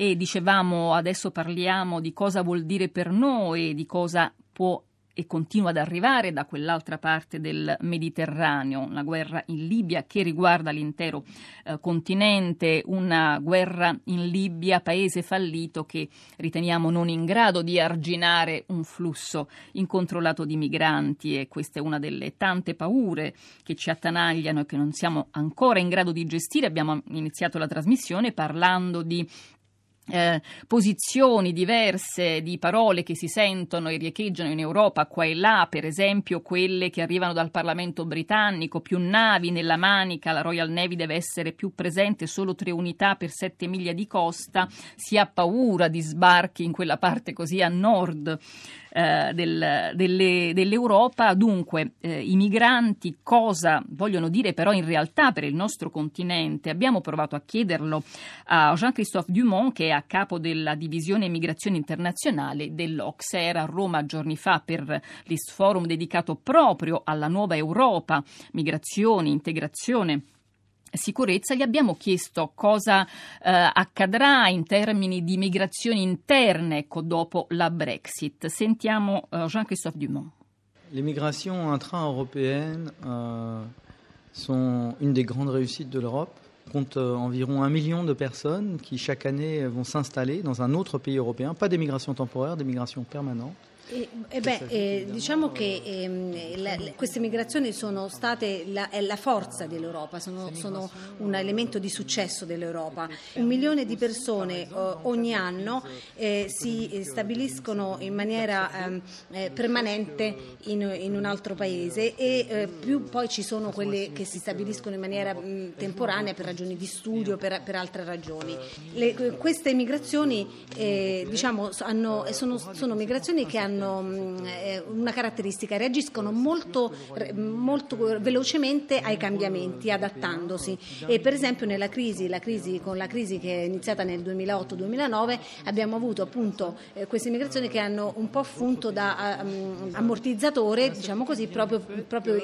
E dicevamo adesso parliamo di cosa vuol dire per noi, di cosa può e continua ad arrivare da quell'altra parte del Mediterraneo, una guerra in Libia che riguarda l'intero eh, continente, una guerra in Libia, paese fallito che riteniamo non in grado di arginare un flusso incontrollato di migranti e questa è una delle tante paure che ci attanagliano e che non siamo ancora in grado di gestire. Abbiamo iniziato la trasmissione parlando di eh, posizioni diverse di parole che si sentono e riecheggiano in Europa qua e là, per esempio quelle che arrivano dal Parlamento britannico, più navi nella manica, la Royal Navy deve essere più presente, solo tre unità per sette miglia di costa, si ha paura di sbarchi in quella parte così a nord eh, del, delle, dell'Europa. Dunque, eh, i migranti cosa vogliono dire però in realtà per il nostro continente? Abbiamo provato a chiederlo a Jean-Christophe Dumont, che è a capo della divisione migrazione internazionale dell'Ocse. Era a Roma giorni fa per l'East Forum dedicato proprio alla nuova Europa, migrazione, integrazione sicurezza, gli abbiamo chiesto cosa eh, accadrà in termini di migrazioni interne ecco, dopo la Brexit. Sentiamo eh, Jean-Christophe Dumont. Les migrations intra-européennes euh, sont une des grandes réussites de. Compte euh, environ un million de personnes qui chaque année vont s'installer dans un autre pays européen, pas des migrations temporaires, des migrations permanentes. Eh, eh beh, eh, diciamo che eh, la, queste migrazioni sono state la, la forza dell'Europa, sono, sono, un elemento di successo dell'Europa. Un milione di persone ogni anno eh, si stabiliscono in maniera ehm, eh, permanente in, in, un altro paese e eh, più poi ci sono quelle che si stabiliscono in maniera mh, temporanea per ragioni di studio, per, per altre ragioni. Le, queste migrazioni diciamo, hanno, sono, sono migrazioni che hanno hanno mm, eh, una caratteristica, reagiscono molto, molto, velocemente ai cambiamenti, adattandosi. E per esempio nella crisi, la crisi, con la crisi che è iniziata nel 2008-2009 abbiamo avuto appunto eh, queste migrazioni che hanno un po' funto da um, ammortizzatore, diciamo così, proprio, proprio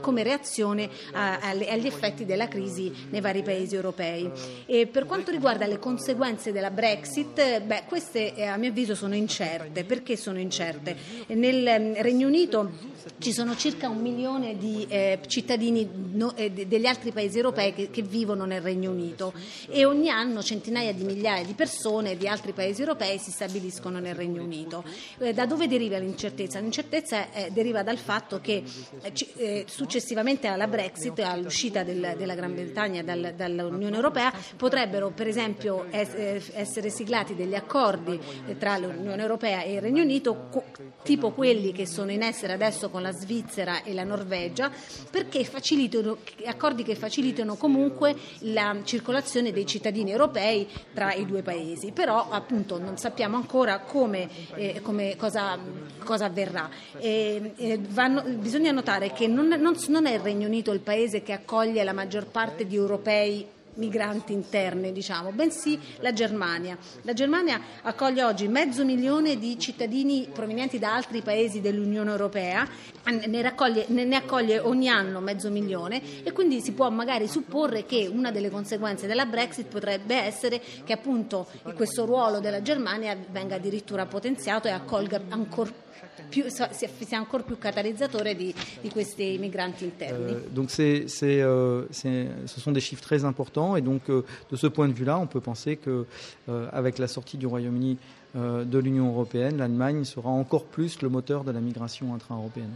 come reazione agli effetti della crisi nei vari paesi europei. E per quanto riguarda le conseguenze della Brexit, beh, queste eh, a mio avviso sono incerte. Perché sono incerte? Forte. Nel ehm, Regno Unito ci sono circa un milione di eh, cittadini no, eh, degli altri paesi europei che, che, vivono nel Regno Unito e ogni anno centinaia di migliaia di persone di altri paesi europei si stabiliscono nel Regno Unito. Eh, da dove deriva l'incertezza? L'incertezza eh, deriva dal fatto che eh, eh, successivamente alla Brexit all'uscita del, della Gran Bretagna dal, dall'Unione Europea potrebbero per esempio essere siglati degli accordi tra l'Unione Europea e il Regno Unito tipo quelli che sono in essere adesso con la Svizzera e la Norvegia, perché accordi che facilitano comunque la circolazione dei cittadini europei tra i due paesi. Però appunto non sappiamo ancora come, eh, come cosa, cosa, avverrà. E, eh, vanno, bisogna notare che non, non, non è il Regno Unito il paese che accoglie la maggior parte di europei migranti interne, diciamo, bensì la Germania. La Germania accoglie oggi mezzo milione di cittadini provenienti da altri paesi dell'Unione Europea, ne, raccoglie, ne accoglie ogni anno mezzo milione e quindi si può magari supporre che una delle conseguenze della Brexit potrebbe essere che appunto questo ruolo della Germania venga addirittura potenziato e accolga ancora più, donc ce sont des chiffres très importants et donc euh, de ce point de vue-là, on peut penser que euh, avec la sortie du Royaume-Uni euh, de l'Union européenne, l'Allemagne sera encore plus le moteur de la migration intra-européenne.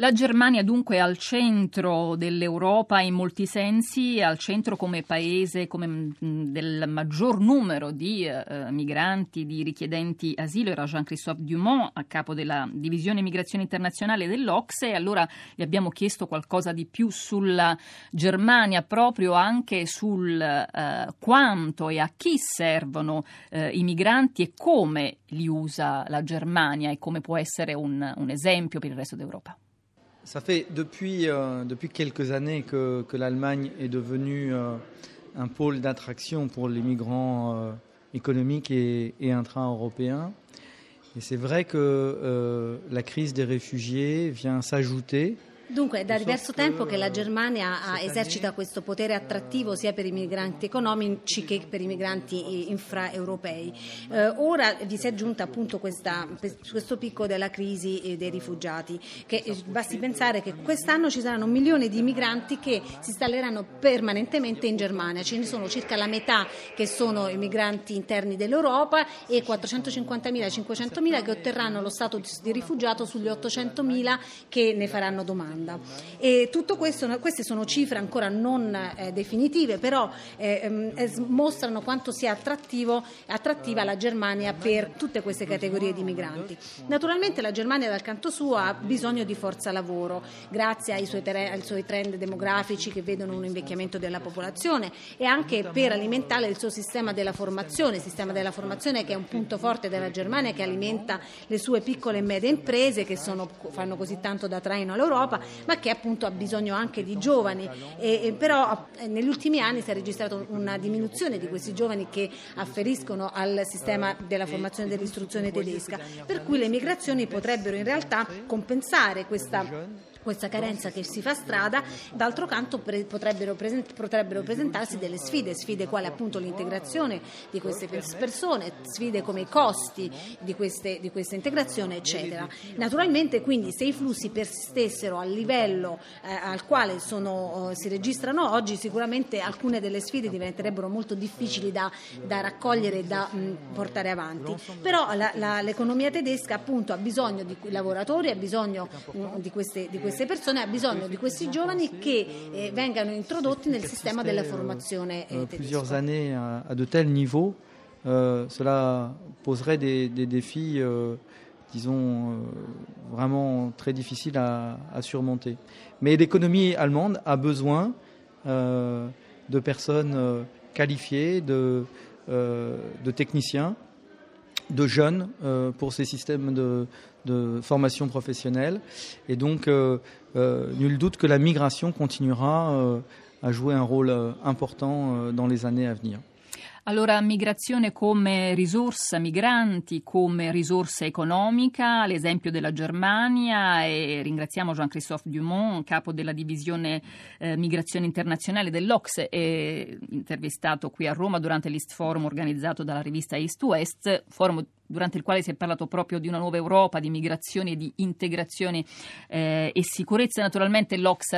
La Germania dunque è al centro dell'Europa in molti sensi, al centro come paese come mm, del maggior numero di eh, migranti, di richiedenti asilo, era Jean-Christophe Dumont a capo della divisione migrazione internazionale dell'Ocse e allora gli abbiamo chiesto qualcosa di più sulla Germania, proprio anche sul eh, quanto e a chi servono eh, i migranti e come li usa la Germania e come può essere un, un esempio per il resto d'Europa. Ça fait depuis, euh, depuis quelques années que, l'Allemagne est devenue euh, un pôle d'attraction pour les migrants euh, économiques et, et intra-européens. Et c'est vrai que la crise des réfugiés vient s'ajouter Dunque è da diverso tempo che la Germania esercita questo potere attrattivo sia per i migranti economici che per i migranti infraeuropei. Eh, ora vi si è aggiunta appunto questa, questo picco della crisi dei rifugiati, che eh, basti pensare che quest'anno ci saranno un milione di migranti che si installeranno permanentemente in Germania, ce ne sono circa la metà che sono i migranti interni dell'Europa e 450.000-500.000 che otterranno lo status di rifugiato sugli 800.000 che ne faranno domanda. E tutto questo, queste sono cifre ancora non eh, definitive, però eh, ehm, mostrano quanto sia attrattiva la Germania per tutte queste categorie di migranti. Naturalmente la Germania dal canto suo ha bisogno di forza lavoro, grazie ai suoi, ai suoi trend demografici che vedono un invecchiamento della popolazione e anche per alimentare il suo sistema della formazione, sistema della formazione che è un punto forte della Germania che alimenta le sue piccole e medie imprese che sono, fanno così tanto da traino all'Europa, ma che appunto ha bisogno anche di giovani. E, e però eh, negli ultimi anni si è registrata una diminuzione di questi giovani che afferiscono al sistema della formazione e dell'istruzione tedesca, per cui le migrazioni potrebbero in realtà compensare questa questa carenza che si fa strada, d'altro canto pre- potrebbero, present- potrebbero, presentarsi delle sfide, sfide quali appunto l'integrazione di queste persone, sfide come i costi di, queste, di questa integrazione, eccetera. Naturalmente quindi se i flussi persistessero al livello eh, al quale sono, eh, si registrano oggi, sicuramente alcune delle sfide diventerebbero molto difficili da, da raccogliere e da mh, portare avanti. Però la, la, l'economia tedesca appunto ha bisogno di lavoratori, ha bisogno mh, di queste, di queste persone, ha bisogno di questi giovani che eh, vengano introdotti nel sistema della formazione eh, Plusieurs années à, à, de tels niveaux, euh, cela poserait des, des défis, euh, disons, euh, vraiment très difficiles à, à, surmonter. Mais l'économie allemande a besoin euh, de personnes euh, qualifiées, de, euh, de techniciens, de jeunes pour ces systèmes de, formation professionnelle. Et donc, euh, euh, nul doute que la migration continuera euh, à jouer un rôle important dans les années à venir. Allora, migrazione come risorsa, migranti come risorsa economica, l'esempio della Germania e ringraziamo Jean-Christophe Dumont, capo della divisione eh, migrazione internazionale dell'Ox, intervistato qui a Roma durante l'East Forum organizzato dalla rivista East West, forum durante il quale si è parlato proprio di una nuova Europa, di migrazione, di integrazione eh, e sicurezza. Naturalmente l'Ox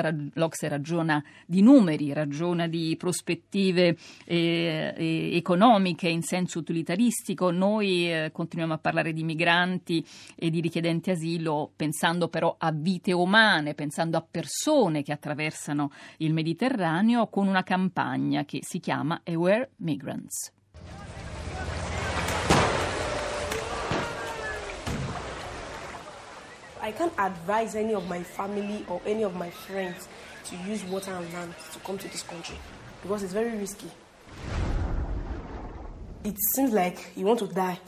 ragiona di numeri, ragiona di prospettive eh, economiche in senso utilitaristico. Noi eh, continuiamo a parlare di migranti e di richiedenti asilo pensando però a vite umane, pensando a persone che attraversano il Mediterraneo con una campagna che si chiama Aware Migrants. I can't advise any of my family or any of my friends to use water and land to come to this country because it's very risky. It seems like you want to die.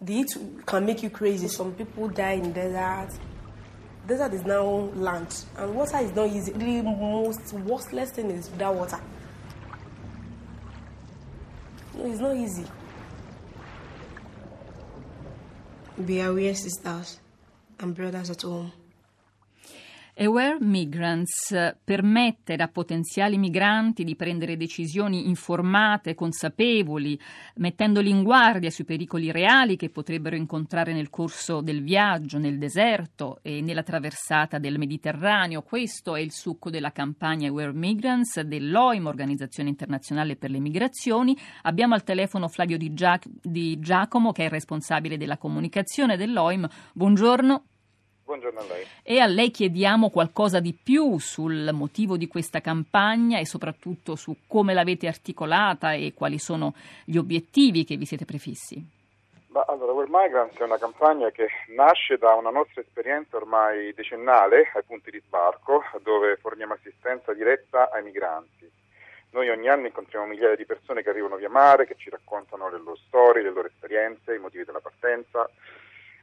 The heat can make you crazy. Some people die in desert. Desert is now land, and water is not easy. The most worthless thing is that water. It's not easy. Be aware, sisters. And brothers at home. Aware Migrants permette a potenziali migranti di prendere decisioni informate, consapevoli, mettendoli in guardia sui pericoli reali che potrebbero incontrare nel corso del viaggio, nel deserto e nella traversata del Mediterraneo. Questo è il succo della campagna Aware Migrants dell'OIM, Organizzazione Internazionale per le Migrazioni. Abbiamo al telefono Flavio Di, Giacomo, che è il responsabile della comunicazione dell'OIM. Buongiorno. Buongiorno a lei. E a lei chiediamo qualcosa di più sul motivo di questa campagna e soprattutto su come l'avete articolata e quali sono gli obiettivi che vi siete prefissi. Ma allora, World Migrants è una campagna che nasce da una nostra esperienza ormai decennale ai punti di sbarco, dove forniamo assistenza diretta ai migranti. Noi ogni anno incontriamo migliaia di persone che arrivano via mare, che ci raccontano le loro storie, le loro esperienze, i motivi della partenza,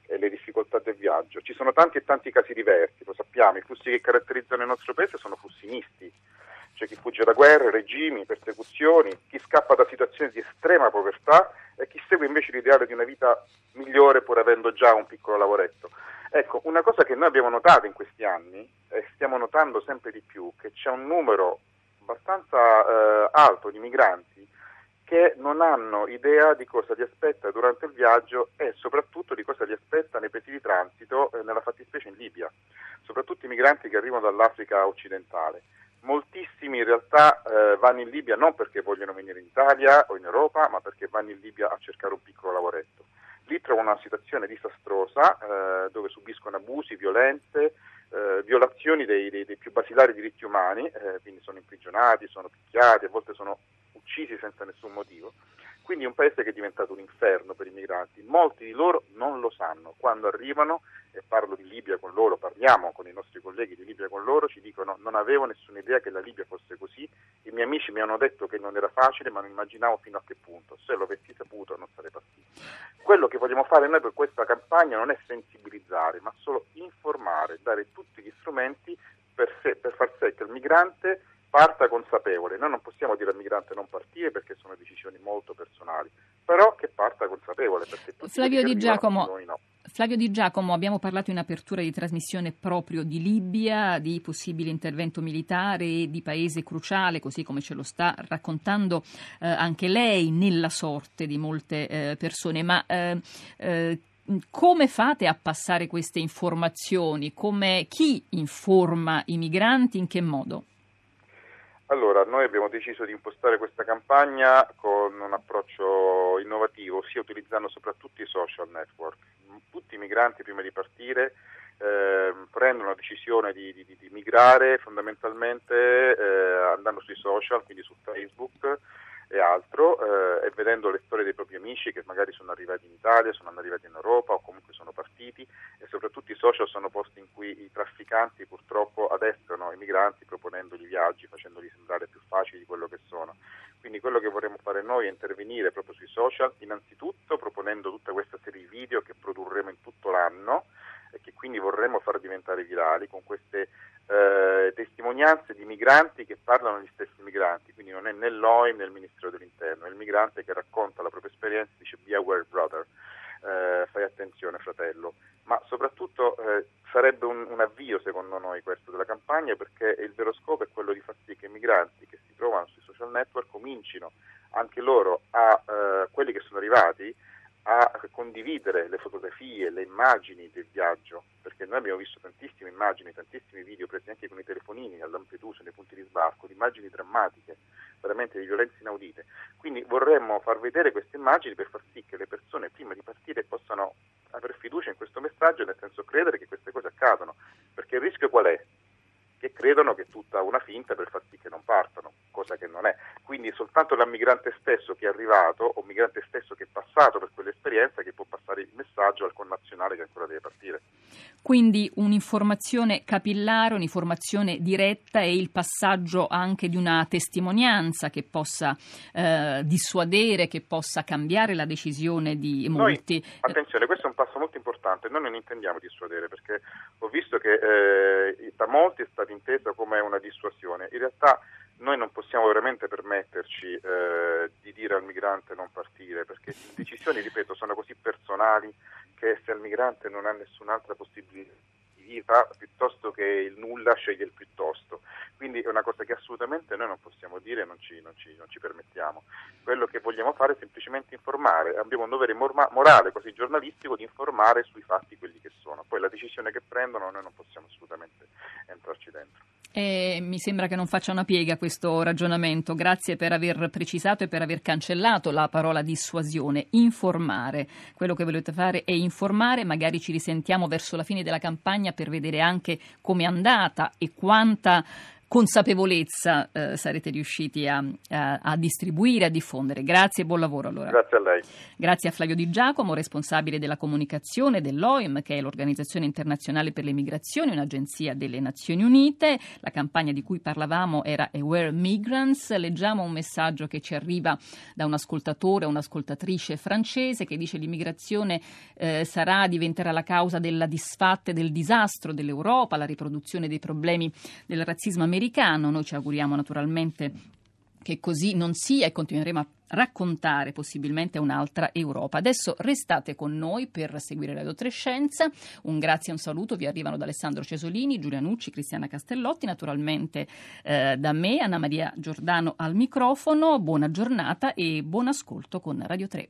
le difficoltà del viaggio. Ci sono tanti e tanti casi diversi, lo sappiamo, i flussi che caratterizzano il nostro paese sono flussi misti, c'è chi fugge da guerre, regimi, persecuzioni, chi scappa da situazioni di estrema povertà e chi segue invece l'ideale di una vita migliore pur avendo già un piccolo lavoretto. Ecco, una cosa che noi abbiamo notato in questi anni, e stiamo notando sempre di più, che c'è un numero abbastanza eh, alto di migranti che non hanno idea di cosa li aspetta durante il viaggio e soprattutto di cosa li aspetta nei paesi di transito, eh, nella fattispecie in Libia, soprattutto i migranti che arrivano dall'Africa occidentale. Moltissimi in realtà eh, vanno in Libia non perché vogliono venire in Italia o in Europa, ma perché vanno in Libia a cercare un piccolo lavoretto. Lì trovano una situazione disastrosa eh, dove subiscono abusi, violenze, eh, violazioni dei, dei, dei, più basilari diritti umani, eh, quindi sono imprigionati, sono picchiati, a volte sono uccisi senza nessun motivo. Quindi è un paese che è diventato un inferno per i migranti. Molti di loro non lo sanno. Quando arrivano, e parlo di Libia con loro, parliamo con i nostri colleghi di Libia con loro, ci dicono non avevo nessuna idea che la Libia fosse così. I miei amici mi hanno detto che non era facile, ma non immaginavo fino a che punto. Se lo avessi saputo non sarei partito. Quello che vogliamo fare noi per questa campagna non è sensibilizzare, ma solo informare, dare tutti gli strumenti per, se, per far sì che il migrante parta consapevole. Noi non possiamo dire al migrante non partire perché sono decisioni molto personali, però che parta consapevole. Flavio Di Giacomo. No. Flavio Di Giacomo, abbiamo parlato in apertura di trasmissione proprio di Libia, di possibile intervento militare e di paese cruciale, così come ce lo sta raccontando eh, anche lei nella sorte di molte eh, persone. Ma eh, eh come fate a passare queste informazioni? Come, chi informa i migranti? In che modo? Allora, noi abbiamo deciso di impostare questa campagna con un approccio innovativo, ossia utilizzando soprattutto i social network. Tutti i migranti prima di partire eh, prendono la decisione di, di, di migrare fondamentalmente eh, andando sui social, quindi su Facebook e altro, eh, e vedendo le storie dei propri amici che magari sono arrivati in Italia, sono arrivati in Europa o comunque sono partiti e soprattutto i social sono posti in cui i trafficanti purtroppo adestrano i migranti proponendogli viaggi, facendoli sembrare più facili di quello che sono. Quindi quello che vorremmo fare noi è intervenire proprio sui social, innanzitutto proponendo tutta questa serie di video che produrremo in tutto l'anno e che quindi vorremmo far diventare virali con queste eh, testimonianze di migranti che parlano gli stessi migranti, quindi non è né l'OIM né il Ministero dell'Interno, è il migrante che racconta la propria esperienza e dice be aware brother, eh, fai attenzione fratello, ma soprattutto eh, sarebbe un, un, avvio secondo noi questo della campagna perché il vero scopo è quello di far sì che i migranti che si trovano sui social network comincino anche loro a eh, quelli che sono arrivati a condividere le fotografie, le immagini del viaggio, perché noi abbiamo visto tantissime immagini, tantissimi video presi anche con i telefonini a Lampedusa, nei punti di sbarco, di immagini drammatiche, veramente di violenze inaudite. Quindi vorremmo far vedere queste immagini per far sì che le persone prima di partire possano avere fiducia in questo messaggio, nel senso credere che queste cose accadono, perché il rischio qual è? Che credono che è tutta una finta per far sì che non partano, cosa che non è. Quindi soltanto l'ammigrante stesso che è arrivato o il migrante stesso che è passato per quell'esperienza che può passare il messaggio al connazionale che ancora deve partire. Quindi un'informazione capillare, un'informazione diretta e il passaggio anche di una testimonianza che possa eh, dissuadere, che possa cambiare la decisione di molti. Noi, attenzione, questo è un passo molto importante, noi non intendiamo dissuadere perché ho visto che eh, da molti è stata intesa come una dissuasione. In realtà noi non possiamo veramente permetterci eh, di dire al migrante non partire, perché le decisioni, ripeto, sono così personali che se il migrante non ha nessun'altra possibilità di vita, piuttosto che il nulla, sceglie il piuttosto. Quindi è una cosa che assolutamente noi non possiamo dire non ci, non, non ci, permettiamo. Quello che vogliamo fare è semplicemente informare, abbiamo un dovere morale, quasi giornalistico, di informare sui fatti quelli sono. Poi la decisione che prendono noi non possiamo assolutamente entrarci dentro. E mi sembra che non faccia una piega questo ragionamento. Grazie per aver precisato e per aver cancellato la parola dissuasione. Informare. Quello che volete fare è informare, magari ci risentiamo verso la fine della campagna per vedere anche come è andata e quanta consapevolezza eh, sarete riusciti a, a, a, distribuire, a diffondere. Grazie e buon lavoro allora. Grazie a lei. Grazie a Flavio Di Giacomo, responsabile della comunicazione dell'OIM, che è l'Organizzazione Internazionale per le Migrazioni, un'agenzia delle Nazioni Unite. La campagna di cui parlavamo era Aware Migrants. Leggiamo un messaggio che ci arriva da un ascoltatore, un'ascoltatrice francese che dice l'immigrazione eh, sarà, diventerà la causa della disfatta e del disastro dell'Europa, la riproduzione dei problemi del razzismo americano americano. Noi ci auguriamo naturalmente che così non sia e continueremo a raccontare possibilmente un'altra Europa. Adesso restate con noi per seguire Radio Trescenza. Un grazie e un saluto vi arrivano da Alessandro Cesolini, Giulia Nucci, Cristiana Castellotti, naturalmente eh, da me, Anna Maria Giordano al microfono. Buona giornata e buon ascolto con Radio 3.